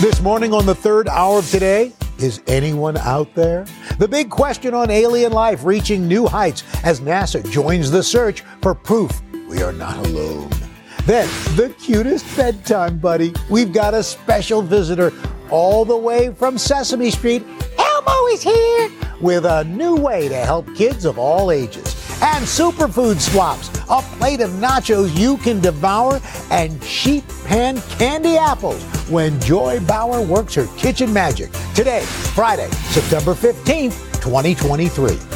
This morning on the third hour of today, is anyone out there? The big question on alien life reaching new heights as NASA joins the search for proof we are not alone. Then, the cutest bedtime buddy. We've got a special visitor all the way from Sesame Street. Elmo is here with a new way to help kids of all ages. And superfood swaps, a plate of nachos you can devour, and cheap pan candy apples when Joy Bauer works her kitchen magic. Today, Friday, September 15th, 2023.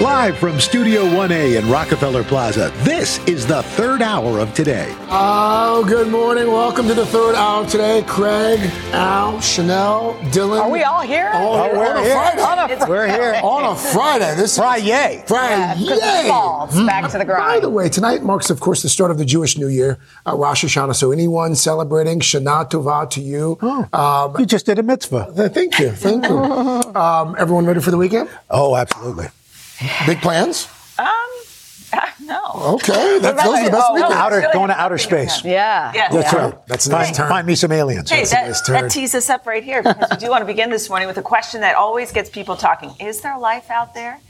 Live from Studio 1A in Rockefeller Plaza, this is the third hour of today. Oh, good morning. Welcome to the third hour today. Craig, Al, Sheinelle, Dylan. Are we all here? All Oh, here we're on a here. Friday. On a Fri- We're here. On a Friday. This is Friday. Friday. because it falls back to the grind. By the way, tonight marks, of course, the start of the Jewish New Year, uh, Rosh Hashanah. So anyone celebrating Shana Tova to you. Um, You just did a mitzvah. thank you. Thank you. Um, everyone ready for the weekend? Oh, absolutely. Big plans? Um, no. Okay. That, those are the best Oh, weekends. no. Outer, really going to outer space. Yeah. Yeah. That's Yeah. right. That's a nice find, term. find me some aliens. Hey, that, nice that turn. tees us up right here because we do want to begin this morning with a question that always gets people talking. Is there life out there?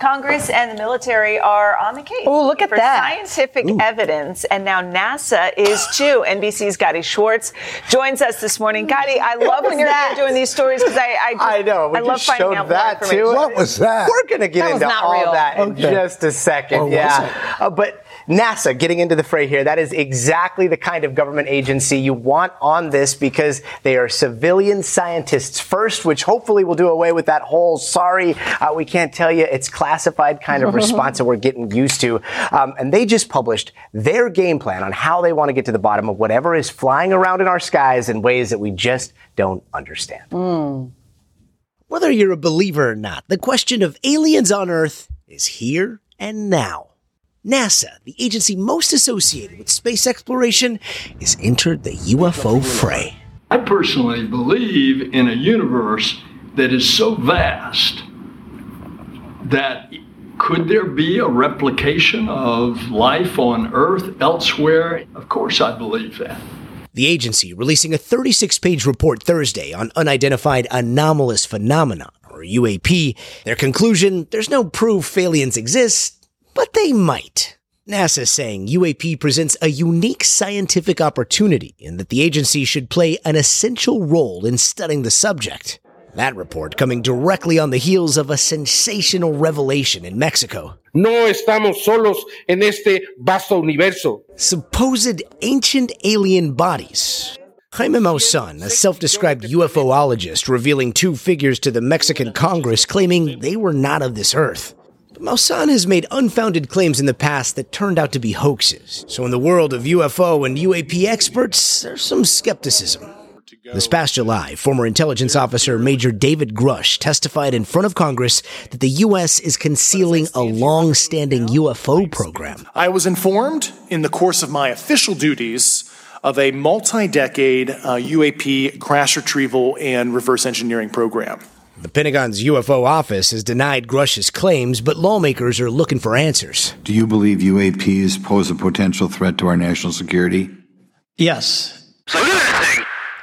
Congress and the military are on the case. Oh, look at for that. scientific evidence, and now NASA is too. NBC's Gadi Schwartz joins us this morning. Gadi, I love when you're that? doing these stories because I, I, just, I know. We I love finding out that more too. What was that? We're going to get That into all real. that in just a second. Or yeah. Uh, but NASA getting into the fray here, that is exactly the kind of government agency you want on this because they are civilian scientists first, which hopefully will do away with that whole sorry, uh, we can't tell you it's classified kind of response that we're getting used to. Um, and they just published their game plan on how they want to get to the bottom of whatever is flying around in our skies in ways that we just don't understand. Whether you're a believer or not, the question of aliens on Earth is here and now. NASA, the agency most associated with space exploration, is entered the UFO fray. I personally believe in a universe that is so vast that could there be a replication of life on Earth elsewhere? Of course, I believe that. The agency releasing a 36 page report Thursday on unidentified anomalous phenomena, or UAP. Their conclusion there's no proof aliens exist, but they might. NASA saying UAP presents a unique scientific opportunity and that the agency should play an essential role in studying the subject. That report coming directly on the heels of a sensational revelation in Mexico. No estamos solos en este vasto universo. supposed ancient alien bodies. Jaime Maussan, a self-described UFOologist, revealing two figures to the Mexican Congress claiming they were not of this earth. But Maussan has made unfounded claims in the past that turned out to be hoaxes. So in the world of UFO and UAP experts, there's some skepticism. This past July, former intelligence officer Major David Grusch testified in front of Congress that the U.S. is concealing a long-standing UFO program. I was informed in the course of my official duties of a multi decade uh, UAP crash retrieval and reverse engineering program. The Pentagon's UFO office has denied Grusch's claims, but lawmakers are looking for answers. Do you believe UAPs pose a potential threat to our national security? Yes.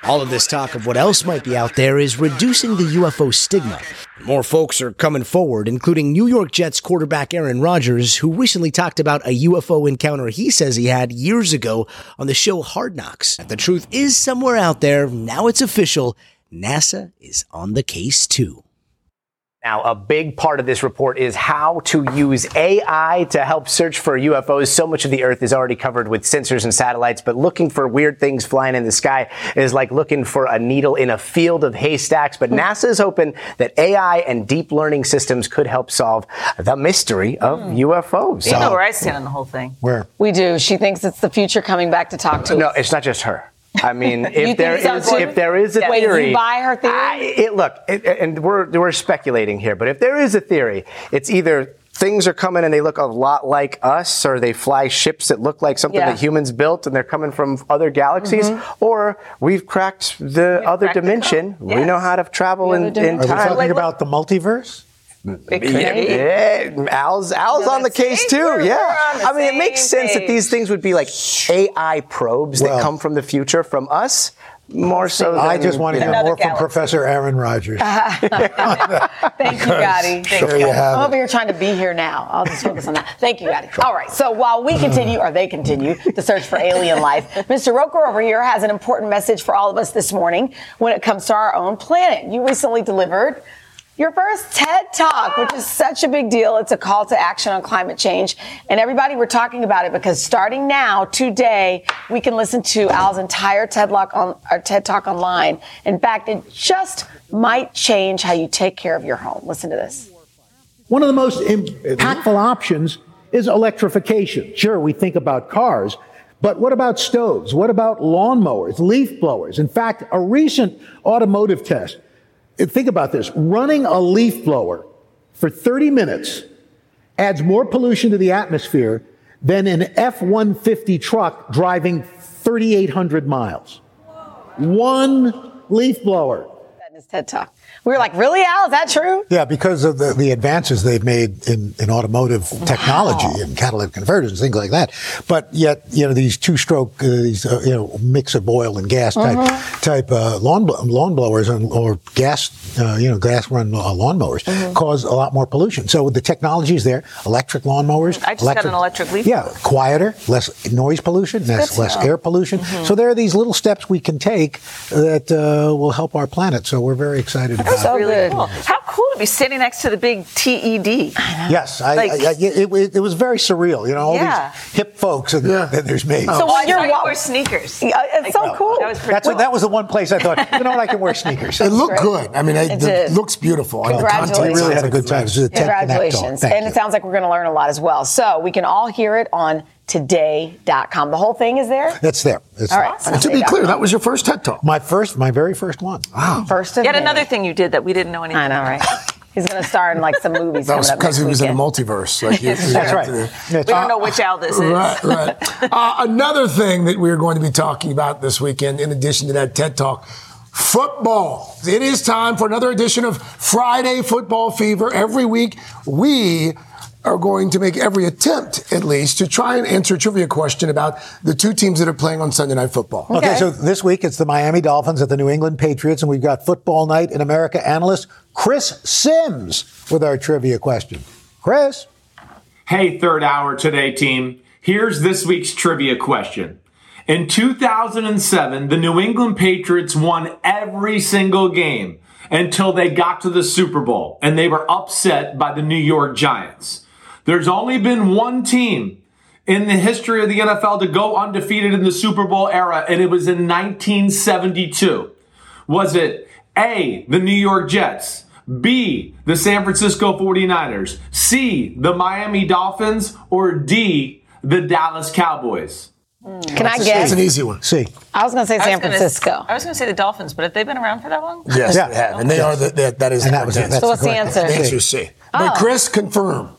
All of this talk of what else might be out there is reducing the UFO stigma. More folks are coming forward, including New York Jets quarterback Aaron Rodgers, who recently talked about a UFO encounter he says he had years ago on the show Hard Knocks. The truth is somewhere out there. Now it's official. NASA is on the case too. Now, a big part of this report is how to use AI to help search for UFOs. So much of the Earth is already covered with sensors and satellites, but looking for weird things flying in the sky is like looking for a needle in a field of haystacks. But hmm. NASA is hoping that AI and deep learning systems could help solve the mystery of hmm. UFOs. You know where I stand on the whole thing. Where? We do. She thinks it's the future coming back to talk to No, us. No, it's not just her. I mean, if think there so, is, too? if there is a Wait, theory, you buy her theory? I- it, look, it, and we're we're speculating here, but if there is a theory, it's either things are coming and they look a lot like us, or they fly ships that look like something Yeah. that humans built and they're coming from other galaxies, mm-hmm. or we've cracked the other cracked the dimension. We know how to travel in, other in Are we time. talking Like, about the multiverse? It could Yeah, be. yeah, Al's Al's No, on the case see, too. we're- yeah, we're the I mean, it makes same sense that these things would be like AI probes Well- that come from the future from us, more so. Than, I just want to hear know. Another more from galaxy. Professor Aaron Rodgers. Thank you, Gadi. Thank There you. you have I'm it. over here trying to be here now. I'll just focus on that. Thank you, Gadi. All right. So while we continue, or they continue, the search for alien life, Mr. Roker over here has an important message for all of us this morning when it comes to our own planet. You recently delivered your first TED Talk, which is such a big deal. It's a call to action on climate change. And everybody, we're talking about it because starting now, today, we can listen to Al's entire TED Talk on our TED Talk online. In fact, it just might change how you take care of your home. Listen to this. One of the most impactful options is electrification. Sure, we think about cars, but what about stoves? What about lawnmowers, leaf blowers? In fact, a recent automotive test, uh, think about this, running a leaf blower for 30 minutes adds more pollution to the atmosphere than an F-150 truck driving 3,800 miles. One leaf blower. That his TED Talk. We were like, really, Al? Is that true? Yeah, because of the, the advances they've made in, in automotive technology and catalytic converters, and things like that. But yet, you know, these two-stroke, uh, these uh, you know, mix of oil and gas type Mm-hmm. type uh, lawn lawn blowers and, or gas, uh, you know, gas run uh, lawnmowers Mm-hmm. cause a lot more pollution. So the technology is there. Electric lawnmowers. I just got an electric leaf Yeah, quieter, less noise pollution, less, less air pollution. Mm-hmm. So there are these little steps we can take that uh, will help our planet. So we're very excited about it. So really good. cool. How cool to be sitting next to the big TED. Yes, I, Like- I, I, it, it, it was very surreal. You know, all Yeah. these hip folks, and Yeah. then there's me. So Oh, when you're you wa- wear sneakers. Yeah, it's so Like, cool. That was pretty That's cool. what, that was the one place I thought, you know what, I can wear sneakers. It looked great. good. I mean, it, It it looks beautiful. And the Congratulations. content we really had a good time. This is a TED Connect talk. Congratulations. And you. it sounds like we're going to learn a lot as well. So we can all hear it on today.com. The whole thing is there? That's there. It's All right. And to be clear, that was your first TED Talk. my first, my very first one. Wow. First of Yet many. another thing you did that we didn't know anything I know, right? He's going to star in like some movies. That was because he was in a multiverse. Like you- you That's right. to- That's We don't know which Al this is. Right, right. uh, another thing that we're going to be talking about this weekend, in addition to that TED Talk, football. It is time for another edition of Friday Football Fever. Every week, we are going to make every attempt, at least, to try and answer a trivia question about the two teams that are playing on Sunday Night Football. Okay. Okay. so this week it's the Miami Dolphins at the New England Patriots, and we've got Football Night in America analyst Chris Simms with our trivia question. Chris? Hey, third hour today, team. Here's this week's trivia question. In 2007, the New England Patriots won every single game until they got to the Super Bowl and they were upset by the New York Giants. There's only been one team in the history of the NFL to go undefeated in the Super Bowl era, and it was in 1972. Was it A, the New York Jets, B, the San Francisco 49ers, C, the Miami Dolphins, or D, the Dallas Cowboys? Mm. Can I guess? It's an easy one. See. I was going to say I was San gonna- Francisco. I was going to say the Dolphins, but have they been around for that long? Yes, Yeah. they have. And they are the, that, that is And the that was correct it. That's So what's the answer? The answer is C. But Oh. Chris, confirm.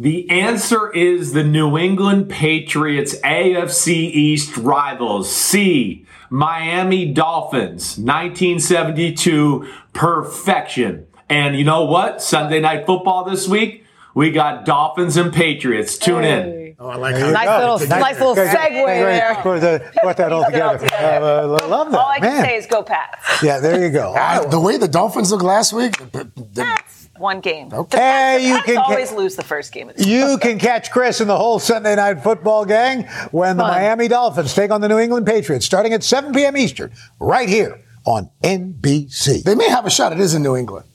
The answer is the New England Patriots AFC East rivals. C. Miami Dolphins, 1972 perfection. And you know what? Sunday night football this week, we got Dolphins and Patriots. Tune in. Oh, I like There Nice little, nice little segue great, great. there. Put, the, put that all together. Uh, love that. All I can Man. say is go Pats. Yeah, there you go. Ah, the way the Dolphins looked last week, the- the- That's one game. The Hey, Pats, the you Pats can always ca- lose the first game of the You can catch Chris and the whole Sunday night football gang when the Miami Dolphins take on the New England Patriots starting at 7 p.m. Eastern right here on NBC. They may have a shot. It is in New England.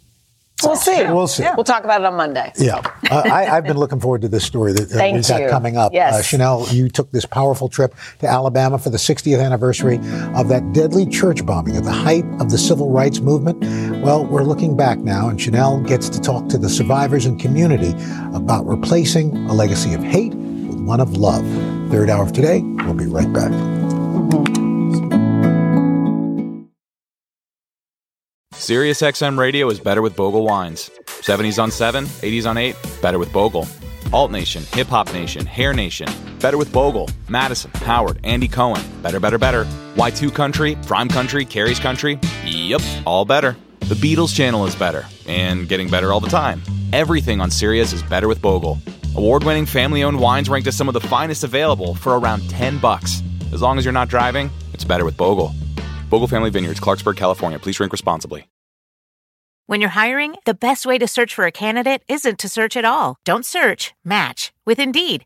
We'll see. We'll see. We'll talk about it on Monday. Yeah, uh, I, I've been looking forward to this story that uh, we've got you. coming up. Yes. Uh, Sheinelle, you took this powerful trip to Alabama for the 60th anniversary of that deadly church bombing at the height of the civil rights movement. Well, we're looking back now, and Sheinelle gets to talk to the survivors and community about replacing a legacy of hate with one of love. Third hour of today. We'll be right back. SiriusXM Radio is better with Bogle wines. 70s on 7, 80s on 8, better with Bogle. Alt Nation, Hip Hop Nation, Hair Nation, better with Bogle. Madison, Howard, Andy Cohen, better, better, better. Y2 Country, Prime Country, Carrie's Country, yep, all better. The Beatles channel is better, and getting better all the time. Everything on Sirius is better with Bogle. Award-winning family-owned wines ranked as some of the finest available for around 10 bucks. As long as you're not driving, it's better with Bogle. Bogle Family Vineyards, Clarksburg, California. Please drink responsibly. When you're hiring, the best way to search for a candidate isn't to search at all. Don't search, match with Indeed.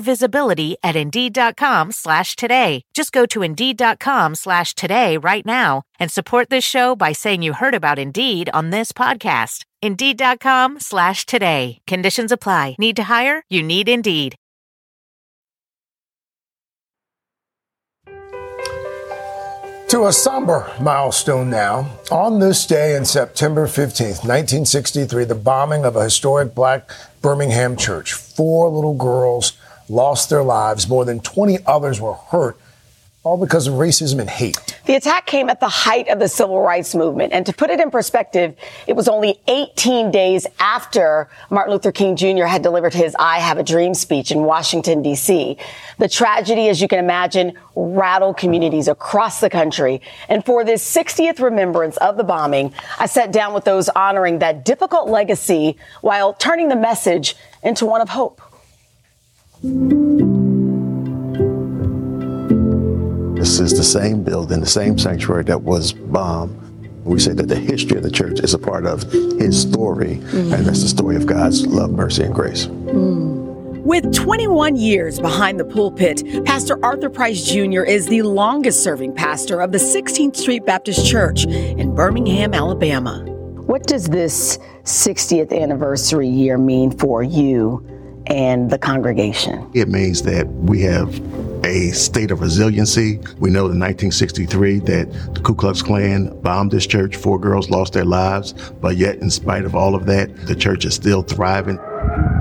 visibility at Indeed.com slash today. Just go to Indeed.com slash today right now and support this show by saying you heard about Indeed on this podcast. Indeed.com slash today. Conditions apply. Need to hire? You need Indeed. To a somber milestone now. On this day in September 15th, 1963, the bombing of a historic black Birmingham church. Four little girls lost their lives. More than 20 others were hurt, all because of racism and hate. The attack came at the height of the civil rights movement. And to put it in perspective, it was only 18 days after Martin Luther King Jr. had delivered his I Have a Dream speech in Washington, D.C. The tragedy, as you can imagine, rattled communities across the country. And for this 60th remembrance of the bombing, I sat down with those honoring that difficult legacy while turning the message into one of hope. This is the same building, the same sanctuary that was bombed. We say that the history of the church is a part of his story, and that's the story of God's love, mercy, and grace. Hmm. With 21 years behind the pulpit, Pastor Arthur Price Jr. is the longest serving pastor of the 16th Street Baptist Church in Birmingham, Alabama. What does this 60th anniversary year mean for you and the congregation? It means that we have a state of resiliency. We know in 1963 that the Ku Klux Klan bombed this church. Four girls lost their lives, but yet, in spite of all of that, the church is still thriving.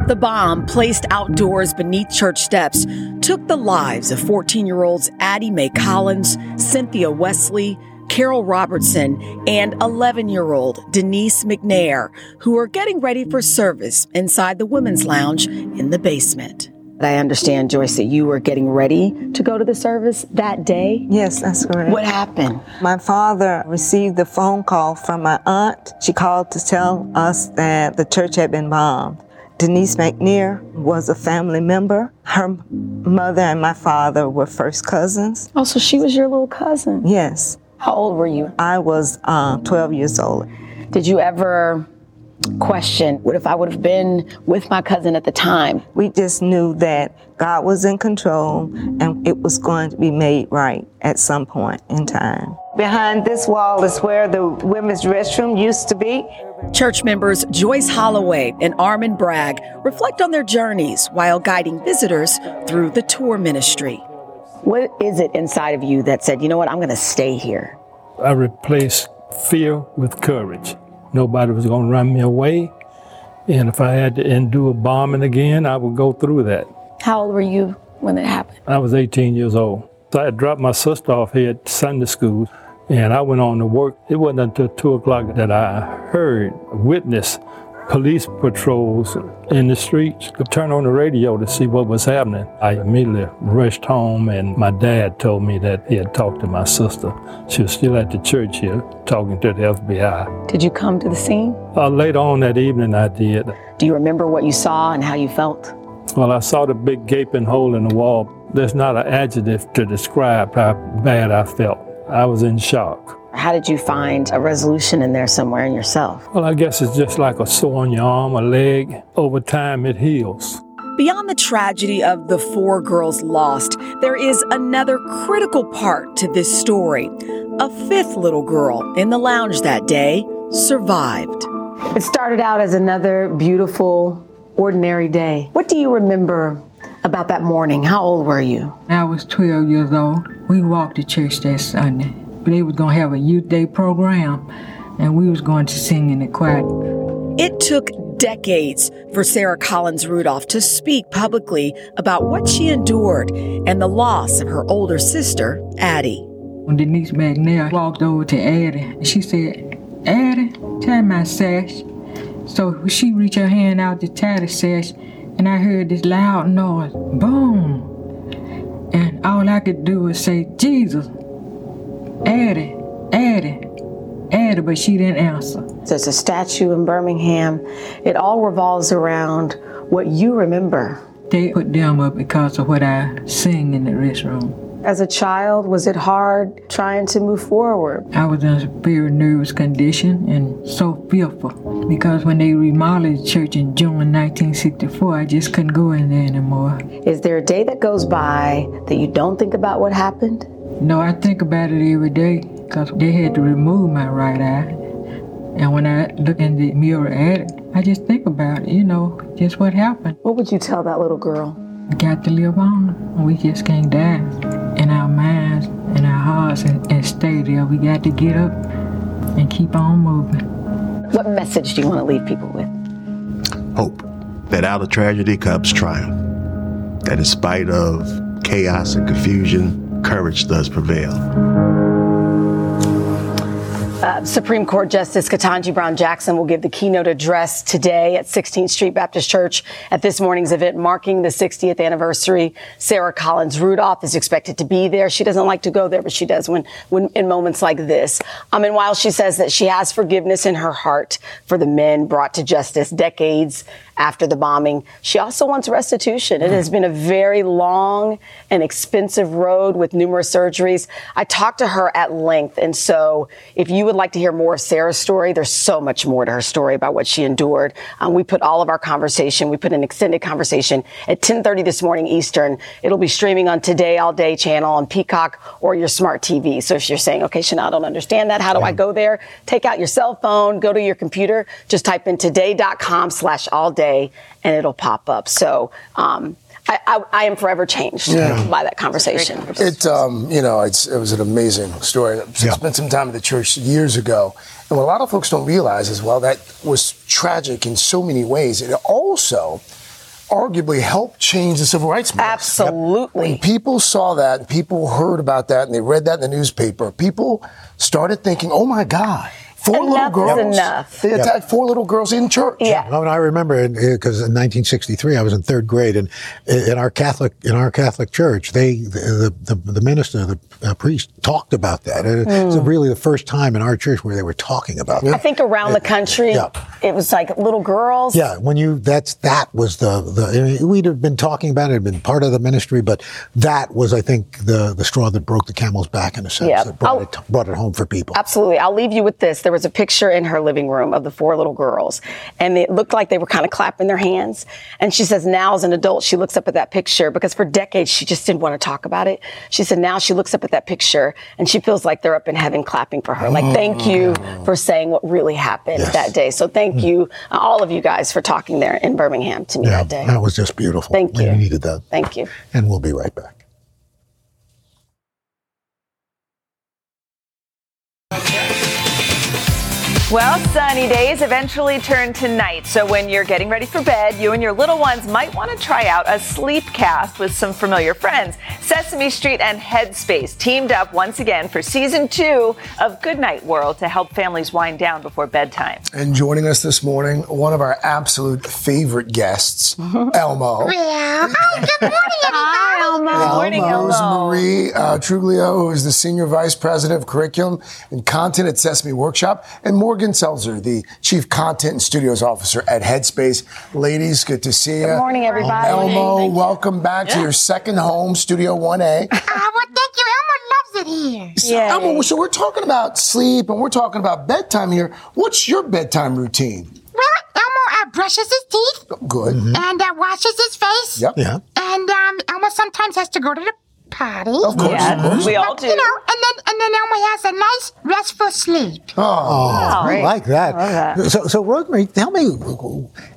The bomb, placed outdoors beneath church steps, took the lives of 14 year olds Addie Mae Collins, Cynthia Wesley, Carole Robertson, and 11 year old Denise McNair, who are getting ready for service inside the women's lounge in the basement. I understand, Joyce, that you were getting ready to go to the service that day. Yes, that's correct. What happened? My father received the phone call from my aunt. She called to tell us that the church had been bombed. Denise McNair was a family member. Her mother and my father were first cousins. Oh, so she was your little cousin? Yes. How old were you? I was uh, 12 years old. Did you ever question what if I would have been with my cousin at the time? We just knew that God was in control and it was going to be made right at some point in time. Behind this wall is where the women's restroom used to be. Church members Joyce Holloway and Armin Bragg reflect on their journeys while guiding visitors through the tour ministry. What is it inside of you that said, you know what, I'm going to stay here? I replaced fear with courage. Nobody was going to run me away. And if I had to endure bombing again, I would go through that. How old were you when it happened? I was 18 years old. So I had dropped my sister off here at Sunday school, and I went on to work. It wasn't until 2 o'clock that I heard, witnessed police patrols in the streets. I turned on the radio to see what was happening. I immediately rushed home, and my dad told me that he had talked to my sister. She was still at the church here talking to the FBI. Did you come to the scene? Uh, later on that evening, I did. Do you remember what you saw and how you felt? Well, I saw the big gaping hole in the wall. There's not an adjective to describe how bad I felt. I was in shock. How did you find a resolution in there somewhere in yourself? Well, I guess it's just like a sore on your arm or leg. Over time, it heals. Beyond the tragedy of the four girls lost, there is another critical part to this story. A fifth little girl in the lounge that day survived. It started out as another beautiful, ordinary day. What do you remember about that morning? How old were you? I was 12 years old. We walked to church that Sunday. They was gonna have a youth day program, and we was going to sing in the choir. It took decades for Sarah Collins Rudolph to speak publicly about what she endured and the loss of her older sister, Addie. When Denise McNair walked over to Addie, and she said, Addie, tie my sash. So she reached her hand out to tie the sash, and I heard this loud noise, boom. And all I could do was say, Jesus, Addie, Addie, Addie, but she didn't answer. There's a statue in Birmingham. It all revolves around what you remember. They put them up because of what I sing in the restroom. As a child, was it hard trying to move forward? I was in a very nervous condition and so fearful because when they remodeled the church in June 1964, I just couldn't go in there anymore. Is there a day that goes by that you don't think about what happened? No, I think about it every day because they had to remove my right eye. And when I look in the mirror at it, I just think about it, you know, just what happened. What would you tell that little girl? We got to live on. We just can't die in our minds and our hearts and, and stay there. We got to get up and keep on moving. What message do you want to leave people with? Hope that out of tragedy comes triumph. That in spite of chaos and confusion, courage does prevail. Uh, Supreme Court Justice Ketanji Brown Jackson will give the keynote address today at 16th Street Baptist Church at this morning's event marking the 60th anniversary. Sarah Collins Rudolph is expected to be there. She doesn't like to go there, but she does when, when in moments like this. Um, and while she says that she has forgiveness in her heart for the men brought to justice decades after the bombing. She also wants restitution. It has been a very long and expensive road with numerous surgeries. I talked to her at length. And so if you would like to hear more of Sarah's story, there's so much more to her story about what she endured. Um, we put all of our conversation, we put an extended conversation at 1030 this morning Eastern. It'll be streaming on Today All Day channel on Peacock or your smart TV. So if you're saying, okay, Sheinelle, I don't understand that. How do I go there? Take out your cell phone, go to your computer, just type in today.com slash all day and it'll pop up. So, um, I, I, I, am forever changed yeah. by that conversation. It, um, you know, it was an amazing story. I yeah. spent some time at the church years ago, and what a lot of folks don't realize is, well, that was tragic in so many ways. It also arguably helped change the civil rights movement. Absolutely. When people saw that, people heard about that, and they read that in the newspaper, people started thinking, oh my God Four enough little girls. Enough. They attacked yep. four little girls in church. Yeah. yeah. I remember because in 1963 I was in third grade, and in our Catholic in our Catholic church, they the the, the minister, the uh, priest, talked about that. It mm. was really the first time in our church where they were talking about that. I think around the country, yeah. it was like little girls. Yeah, when you that's that was the the I mean, we'd have been talking about it, had been part of the ministry, but that was I think the the straw that broke the camel's back in a sense. Yeah. That brought it brought it home for people. Absolutely. I'll leave you with this there was a picture in her living room of the four little girls, and it looked like they were kind of clapping their hands. And she says now, as an adult, she looks up at that picture because for decades she just didn't want to talk about it. She said now she looks up at that picture and she feels like they're up in heaven clapping for her. Like, thank you for saying what really happened yes. that day. So thank mm. you, uh, all of you guys, for talking there in Birmingham to me yeah, that day. That was just beautiful. Thank you. We needed that. Thank you. And we'll be right back. Well, sunny days eventually turn to night. So when you're getting ready for bed, you and your little ones might want to try out a sleep cast with some familiar friends. Sesame Street and Headspace teamed up once again for season two of Goodnight World to help families wind down before bedtime. And joining us this morning, one of our absolute favorite guests, Elmo. Yeah. Oh, good morning, Hi, Elmo. Morning, Elmo's Elmo. Marie uh, Truglio, who is the Senior Vice President of Curriculum and Content at Sesame Workshop, and Morgan Selzer, the Chief Content and Studios Officer at Headspace. Ladies, good to see you. Good morning, everybody. Elmo, welcome back to your second home, Studio 1A. Ah, well, thank you. Elmo loves it here. So, Elmo, so we're talking about sleep and we're talking about bedtime here. What's your bedtime routine? Well, Elmo uh, brushes his teeth Good. and uh, washes his face. Yep. Yeah. And um, Elmo sometimes has to go to the potty. Of course, Yes, of course. we all But, You know, and then and then Elmo has a nice restful sleep. Oh, I like that. Love that. So, so Rosemarie, tell me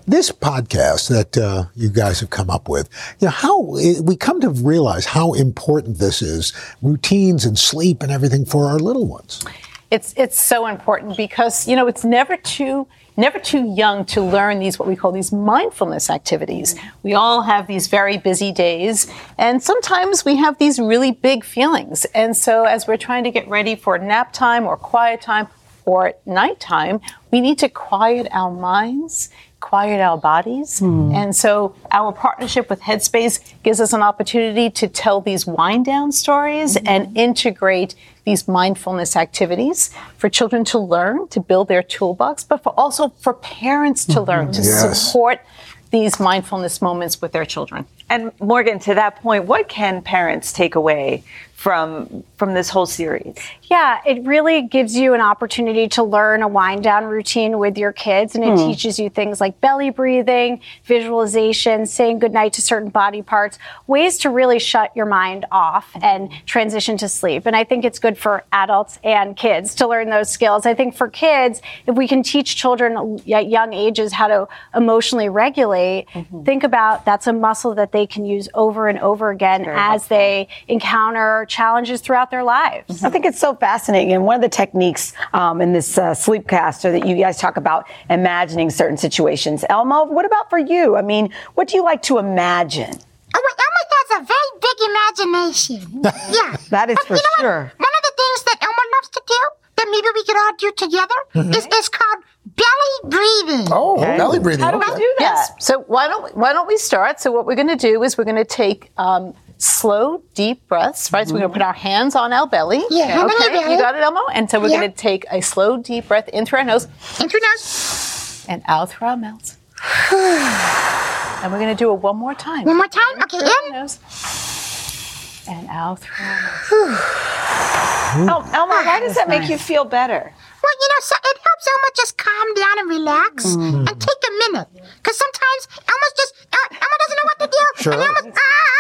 this podcast that uh, you guys have come up with. You know how we come to realize how important this is, routines and sleep and everything for our little ones. It's it's so important because you know it's never too never too young to learn these what we call these mindfulness activities. We all have these very busy days and sometimes we have these really big feelings. And so as we're trying to get ready for nap time or quiet time or at nighttime, we need to quiet our minds, quiet our bodies. Hmm. And so our partnership with Headspace gives us an opportunity to tell these wind down stories mm-hmm. and integrate these mindfulness activities for children to learn, to build their toolbox, but for also for parents to mm-hmm. learn, to Yes. support these mindfulness moments with their children. And Morgan, to that point, what can parents take away from from this whole series? Yeah, it really gives you an opportunity to learn a wind down routine with your kids, and it Hmm. teaches you things like belly breathing, visualization, saying goodnight to certain body parts, ways to really shut your mind off and transition to sleep. And I think it's good for adults and kids to learn those skills. I think for kids, if we can teach children at young ages how to emotionally regulate, think about that's a muscle that they can use over and over again as they encounter challenges throughout their lives. I think it's so fascinating. And one of the techniques um, in this uh, sleepcaster that you guys talk about imagining certain situations. Elmo, what about for you? I mean, what do you like to imagine? Oh, well, Elmo has a very big imagination. yeah. That is But for you know what? sure. One of the things that Elmo loves to do that maybe we could all do together Mhm. is, is called belly breathing. Oh, belly breathing. How do we do that? Yes. So why don't why don't we start? So what we're going to do is we're going to take um, slow, deep breaths. Right. So we're going to put our hands on our belly. Yeah, hand on Okay. You got it, Elmo. And so we're Yeah. going to take a slow, deep breath in through our nose. In through nose. And out through our mouths. and we're going to do it one more time. One more time. Okay, Through our in. nose. And out through our mouth. El- Elmo, why does that make you feel better? Well, you know, so it helps Elmo just calm down and relax Mm. and take a minute. Because sometimes Elmo's just, uh, Elmo doesn't know what to do. Sure. And Elmo's, ah, but then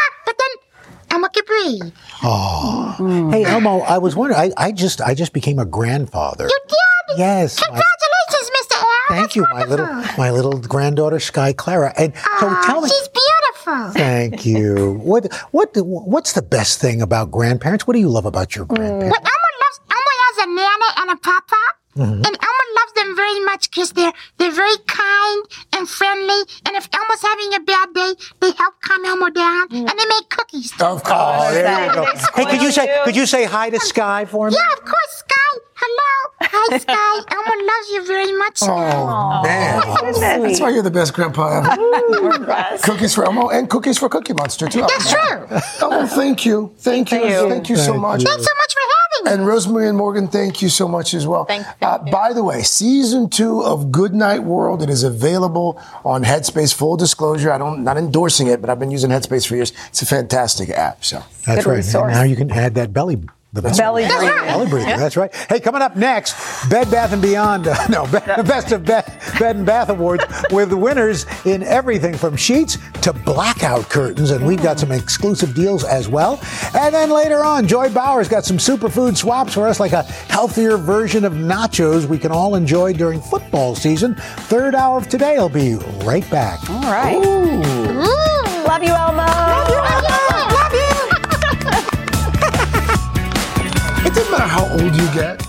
Elmo can breathe. Oh, hey Elmo, I was wondering. I, I just I just became a grandfather. You did? Yes. my- Congratulations, Mr. L. thank you, my little my little granddaughter Sky Clara. And so Aw, tell me. She's beautiful. Thank you. What what what's the best thing about grandparents? What do you love about your grandparents? Well, grandparents? Elmo loves, Elmo has a nana and a papa. Mhm. And Elmo loves them very much because they're, they're very kind and friendly. And if Elmo's having a bad day, they help calm Elmo down. And they make cookies. Of course. Oh, there you go. Hey, could you say could you say hi to Sky for me? Yeah, of course, Sky. Hello. Hi, Sky. Elmo loves you very much. Oh, man. That's why you're the best grandpa ever. cookies for Elmo and cookies for Cookie Monster, too. That's true. Elmo, thank you. Thank you. Thank you, so Thank much. you. Thanks so much for having me. And Rosemarie and Morgan, thank you so much as well. Thank, uh, by the way, season two of Good Night World, it is available on Headspace. Full disclosure, I don't not endorsing it, but I've been using Headspace for years. It's a fantastic app. So That's right. And now you can add that belly. The Belly breathing. Belly breathing. That's right. Hey, coming up next, Bed Bath and Beyond. Uh, no, Be- Best of Bed, Bed and Bath Awards with the winners in everything from sheets to blackout curtains, and we've got some exclusive deals as well. And then later on, Joy Bauer's got some superfood swaps for us, like a healthier version of nachos we can all enjoy during football season. Third hour of today. will be right back. All right. Ooh. Love you, Elmo. Love you, Elmo. Love you. It doesn't matter how old you get.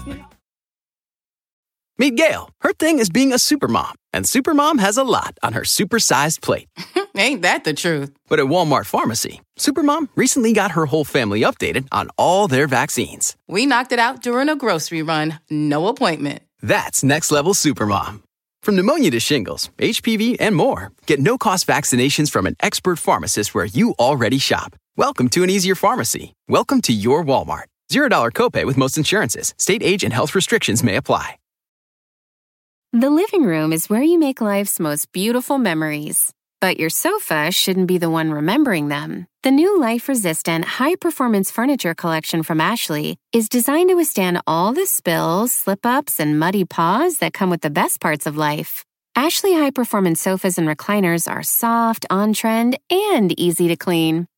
Meet Gail. Her thing is being a supermom, and supermom has a lot on her supersized plate. Ain't that the truth? But at Walmart Pharmacy, supermom recently got her whole family updated on all their vaccines. We knocked it out during a grocery run. No appointment. That's next level supermom. From pneumonia to shingles, HPV, and more, get no cost vaccinations from an expert pharmacist where you already shop. Welcome to an easier pharmacy. Welcome to your Walmart. $0 copay with most insurances. State age and health restrictions may apply. The living room is where you make life's most beautiful memories. But your sofa shouldn't be the one remembering them. The new life resistant, high performance furniture collection from Ashley is designed to withstand all the spills, slip ups, and muddy paws that come with the best parts of life. Ashley high performance sofas and recliners are soft, on trend, and easy to clean.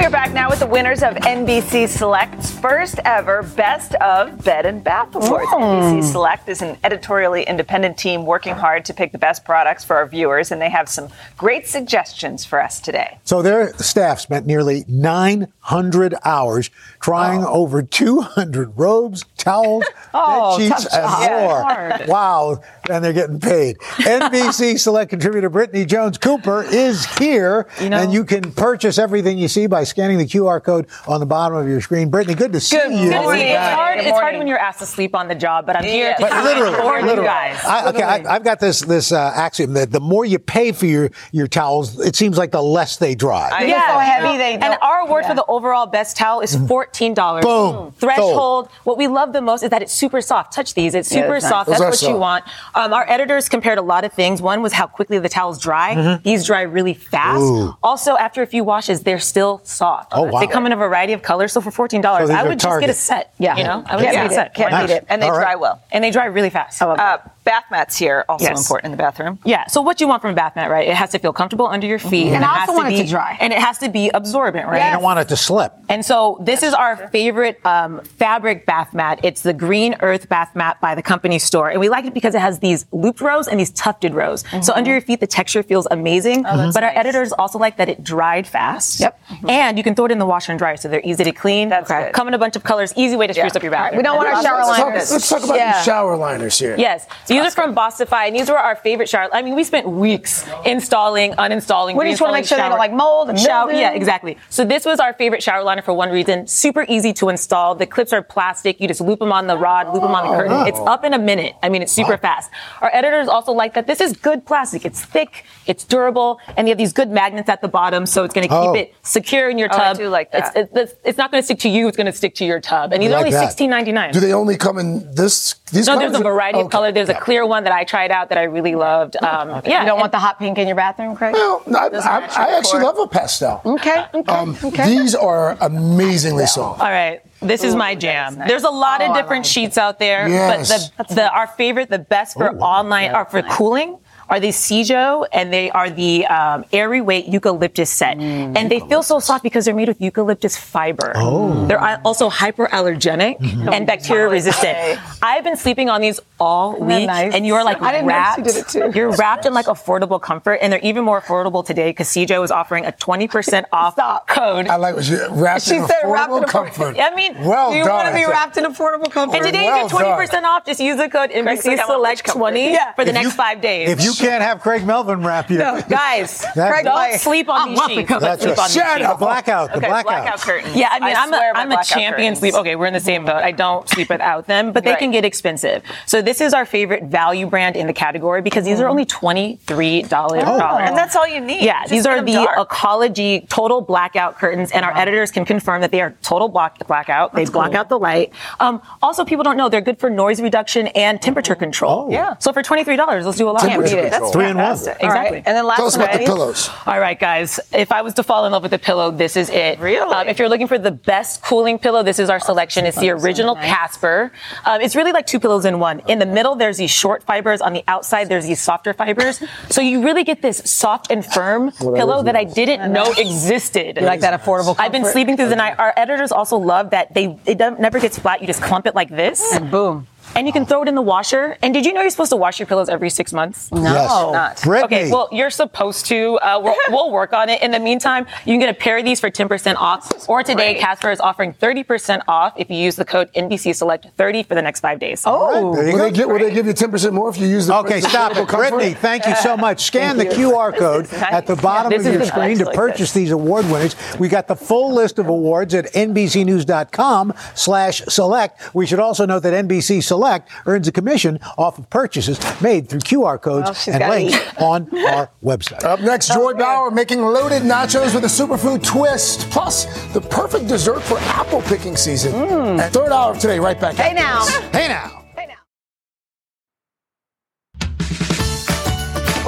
We are back now with the winners of NBC Select's first ever Best of Bed and Bath Awards. Mm. NBC Select is an editorially independent team working hard to pick the best products for our viewers, and they have some great suggestions for us today. So their staff spent nearly 900 hours trying over 200 robes, towels, Oh, bed sheets, and more. Wow, and they're getting paid. NBC Select contributor Brittany Jones Cooper is here, and you can purchase everything you see by scanning the QR code on the bottom of your screen. Brittany, good to see Good, you. good to see you. It's Back. hard, it's hard when you're asked to sleep on the job, but I'm here to But literally, support literally. you guys. I, okay, I, I've got this this uh, axiom that the more you pay for your your towels, it seems like the less they dry. Yeah, so heavy they. And our award for the overall best towel is $14. Boom. Threshold. What we love the most is that it's super soft. Touch these. It's Yeah, super it's soft. Those That's are what soft. you want. Um, our editors compared a lot of things. One was how quickly the towels dry. Mhm. These dry really fast. Ooh. Also, after a few washes, they're still soft. Oh, wow. They come in a variety of colors. So for $14, So I are would just get a set. Yeah. You know, I would Can't just get a set. Can't Why beat it. And they dry well. And they dry really fast. Uh, bath mats here also Yes. important in the bathroom. Yeah. So what you want from a bath mat, right? It has to feel comfortable under your feet, Mhm. And it I has also want it be, to dry. and it has to be absorbent, right? You don't want it to slip. And so this is our favorite um, fabric bath mat. It's the Green Earth bath mat by the company store, and we like it because it has these looped rows and these tufted rows. So under your feet, the texture feels amazing. Oh, that's but our editors also like that it dried fast. Yep. And you can throw it in the washer and dryer, so they're easy to clean. That's good. Come in a bunch of colors. Easy way to spruce up your bathroom. We don't want our shower Let's talk- liners. let's talk about the shower liners here. Yes. So these are from Bossify, and these were our favorite shower. I mean, we spent weeks installing, uninstalling. We just wanna make reinstalling sure they don't, like, mold and shower. Yeah, exactly. So this was our favorite shower liner for one reason. Super easy to install. The clips are plastic. You just loop them on the rod, loop them on the curtain. Oh. It's up in a minute. I mean, it's super fast. Our editors also like that this is good plastic. It's thick, it's durable, and you have these good magnets at the bottom, so it's going to keep Oh. it secure in your tub. Oh, I tub. do like that. It's, it's, it's not going to stick to you. It's going to stick to your tub. And these I are like only sixteen ninety nine. Do they only come in this? These no, colors? there's a variety of Okay. color. There's a clear one that I tried out that I really loved. Um, Yeah, You don't want the hot pink in your bathroom, Craig? Well, I, I, I actually love a pastel. Okay. Okay. Um, okay. These are amazingly soft. All right. This is my jam. There's a lot of different sheets out there, Yes. but the, the our favorite, the best for online or for cooling are these Sijo, and they are the um, airy weight eucalyptus set, Mm. and they feel so soft because they're made with eucalyptus fiber. Oh. They're also hyperallergenic Mm-hmm. and bacteria resistant. I've been sleeping on these all week, nice? and you're like I didn't know wrapped. she did it too. You're wrapped in like affordable comfort, and they're even more affordable today because Sijo is offering a 20% off code. I like what you wrapped She in said wrapped in affordable comfort. I mean, well do you want to be wrapped in affordable comfort? And today Well you get 20% off. Just use the code NBC like, I want rich Select 20 yeah. for the If next you- five days. If you can't have Craig Melvin wrap you, No, guys, That- don't Craig, sleep on these sheets. Don't That's sleep right. on these Shut sheets. up. Blackout. The Okay, blackout. blackout curtains. Yeah, I mean, I I'm, a, swear by I'm a champion curtains. sleep. Okay, we're in the same boat. I don't sleep without them, but they Right. can get expensive. So this is our favorite value brand in the category because these are only $23. Oh, and that's all you need. Yeah, Just these are the dark. Eclipse total blackout curtains, and our editors can confirm that they are total block blackout. They block out the light. Um, also, people don't know they're good for noise reduction and temperature control. Yeah. So for twenty three dollars, let's do a lot. Temperature Can't beat it. control. That's Three in one. fantastic. All right. Exactly. And then last Tell us one, about the pillows. All right, guys. If I was to fall in love with a pillow, this is it. Really? Um, if you're looking for the best cooling pillow, this is our selection. It's the original Casper. Um, it's really like two pillows in one. In the middle, there's these short fibers. On the outside, there's these softer fibers. So you really get this soft and firm pillow that I didn't know existed. You like that affordable I've been sleeping through the night. Our editors also love that they it never gets flat. You just clump it like this. And boom. And you can throw it in the washer. And did you know you're supposed to wash your pillows every six months? No. Yes. Not. Brittany. Okay, well, you're supposed to. Uh, we'll, we'll work on it. In the meantime, you can get a pair of these for 10% off. Or today, great. Casper is offering 30% off if you use the code NBC Select 30 for the next five days. Oh, will, they give, will they give you 10% more if you use the Okay, stop it. Brittany, thank you so much. Scan the QR code nice. at the bottom Yeah, of your screen to nice. purchase these award winners. We got the full list of awards at nbcnews.com slash select. We should also note that NBC Select earns a commission off of purchases made through QR codes Well, and links eat. on our website. Up next, oh, Joy Bauer making loaded nachos with a superfood twist, plus the perfect dessert for apple picking season. Mm. And third hour of today, right back. Hey after now. this. Hey now.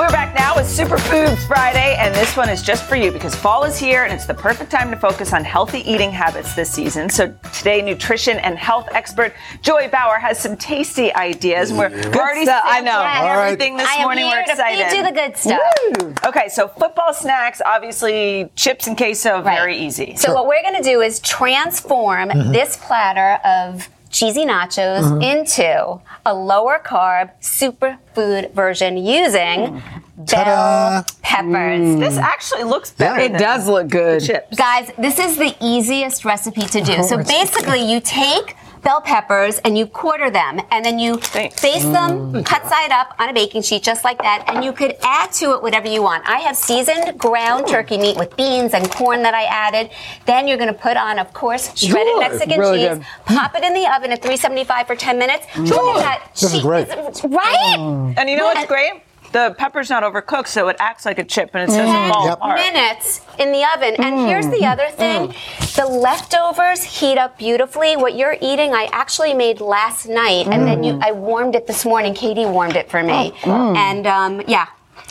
We're back now with Superfoods Friday, and this one is just for you because fall is here and it's the perfect time to focus on healthy eating habits this season. So today, nutrition and health expert Joy Bauer has some tasty ideas, and we're, we're already stuff. I know. All right. everything this I am morning. here we're to excited. feed you the good stuff. Woo! Okay, so football snacks, obviously chips and queso, very easy. So what we're going to do is transform Mm-hmm. this platter of cheesy nachos Mm-hmm. into a lower carb superfood version using Ta-da. bell peppers. Mm. This actually looks better. It does look good. Chips. Guys, this is the easiest recipe to do. So basically, you take bell peppers and you quarter them, and then you face them, mm. cut side up on a baking sheet, just like that. And you could add to it whatever you want. I have seasoned ground mm. turkey meat with beans and corn that I added. Then you're going to put on, of course, shredded Good. Mexican Really cheese. good. Pop it in the oven at 375 for 10 minutes. Look at that. This is great. Right? And you know what's great? The pepper's not overcooked, so it acts like a chip and it doesn't fall Yep. apart. minutes in the oven. And here's the other mm, thing mm. the leftovers heat up beautifully. What you're eating, I actually made last night, and then you, mm. I warmed it this morning. Katie warmed it for me. Oh, and um, yeah.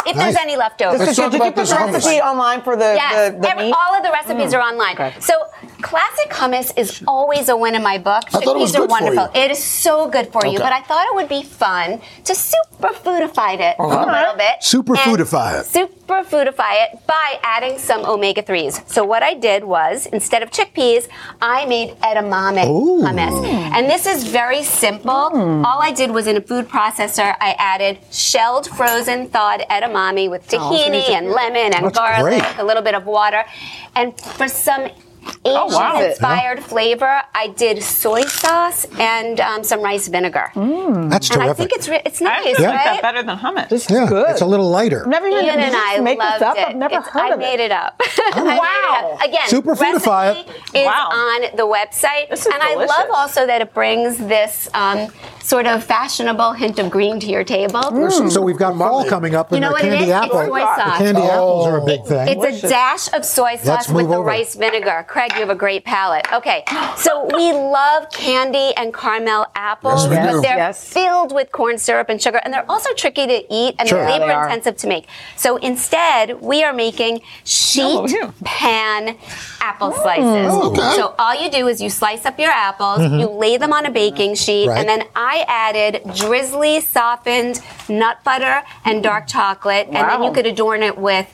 If there's any leftovers. Let's Did you about put the recipe online for the, Yes, the, the every- meat? all of the recipes are online. So classic hummus is always a win in my book. I thought it was Chickpeas are wonderful. It is so good for you, but I thought it would be fun to superfoodify it a little bit. Superfoodify it. Superfoodify it by adding some omega 3s. So what I did was instead of chickpeas, I made edamame Ooh. hummus. And this is very simple. Hmm. All I did was in a food processor, I added shelled, frozen, thawed edamame with oh, tahini and lemon and That's garlic, great. a little bit of water. And for some Asian wow. inspired flavor, I did soy sauce and um, some rice vinegar. That's And I think it's re- it's I nice, actually like right? that better than hummus. yeah, good. it's a little lighter. Never even Ian and I make loved this up. it. I've never It's- heard I of made it. it up. I made it up. Wow. up. Again, Superfoodify recipe is Wow. on the website, This is and I love also that it brings this um, sort of fashionable hint of green to your table. So we've got fall coming up, You and know the what it candy is? It's apple. soy The sauce. candy apples are a big Oh. thing. It's a dash of soy sauce with the rice vinegar. Craig, you have a great palate. Okay, so we love candy and caramel apples, Yes, but they're Yes. filled with corn syrup and sugar, and they're also tricky to eat and Sure. they're Yeah, labor-intensive to make. So instead, we are making sheet Oh, yeah. pan apple slices. Oh, okay. So all you do is you slice up your apples, mm-hmm. you lay them on a baking sheet, Right. and then I added drizzly softened nut butter and dark chocolate, and then you could adorn it with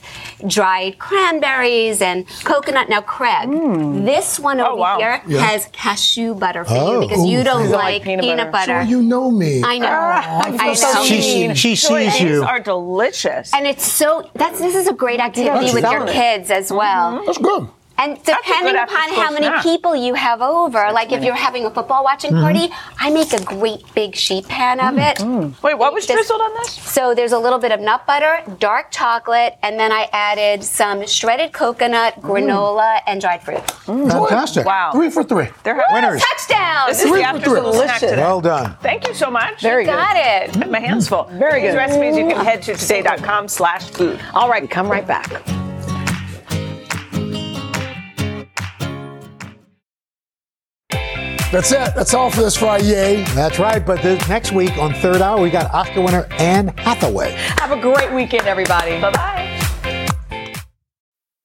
dried cranberries and coconut. Now, Craig, hmm. this one over oh, wow. here Yeah. has cashew butter for Oh. you because you Ooh. don't You don't like, like peanut peanut, butter. butter. So you know me. I know. I so know. She, she Joy, sees these you. are delicious. And it's so that's this is a great activity That's with your kids as well. Mm-hmm. That's good. And depending upon how many snack. people you have over, like if you're having a football watching mm-hmm. party, I make a great big sheet pan of mm, it. Mm. Wait, what was This- drizzled on this? So there's a little bit of nut butter, dark chocolate, and then I added some shredded coconut, mm. granola, and dried fruit. Fantastic. Wow. Three for three. They're Winners. Touchdown! This is Three the after three. school snack Delicious. today. Well done. Thank you so much. Very good. Got it. My hands full. Very good. These good. recipes you can head to today.com slash food. All right, come right back. That's it. That's all for this Friday. That's right. But this, next week on Third Hour, we got Oscar winner Anne Hathaway. Have a great weekend, everybody. Bye bye.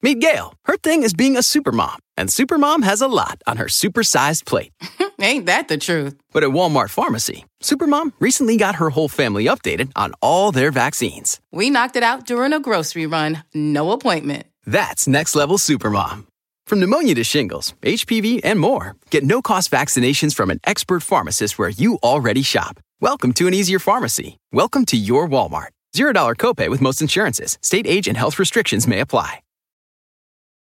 Meet Gail. Her thing is being a supermom, and supermom has a lot on her supersized plate. Ain't that the truth? But at Walmart Pharmacy, supermom recently got her whole family updated on all their vaccines. We knocked it out during a grocery run. No appointment. That's next level supermom. From pneumonia to shingles, HPV, and more, get no cost vaccinations from an expert pharmacist where you already shop. Welcome to an easier pharmacy. Welcome to your Walmart. $0 copay with most insurances. State age and health restrictions may apply.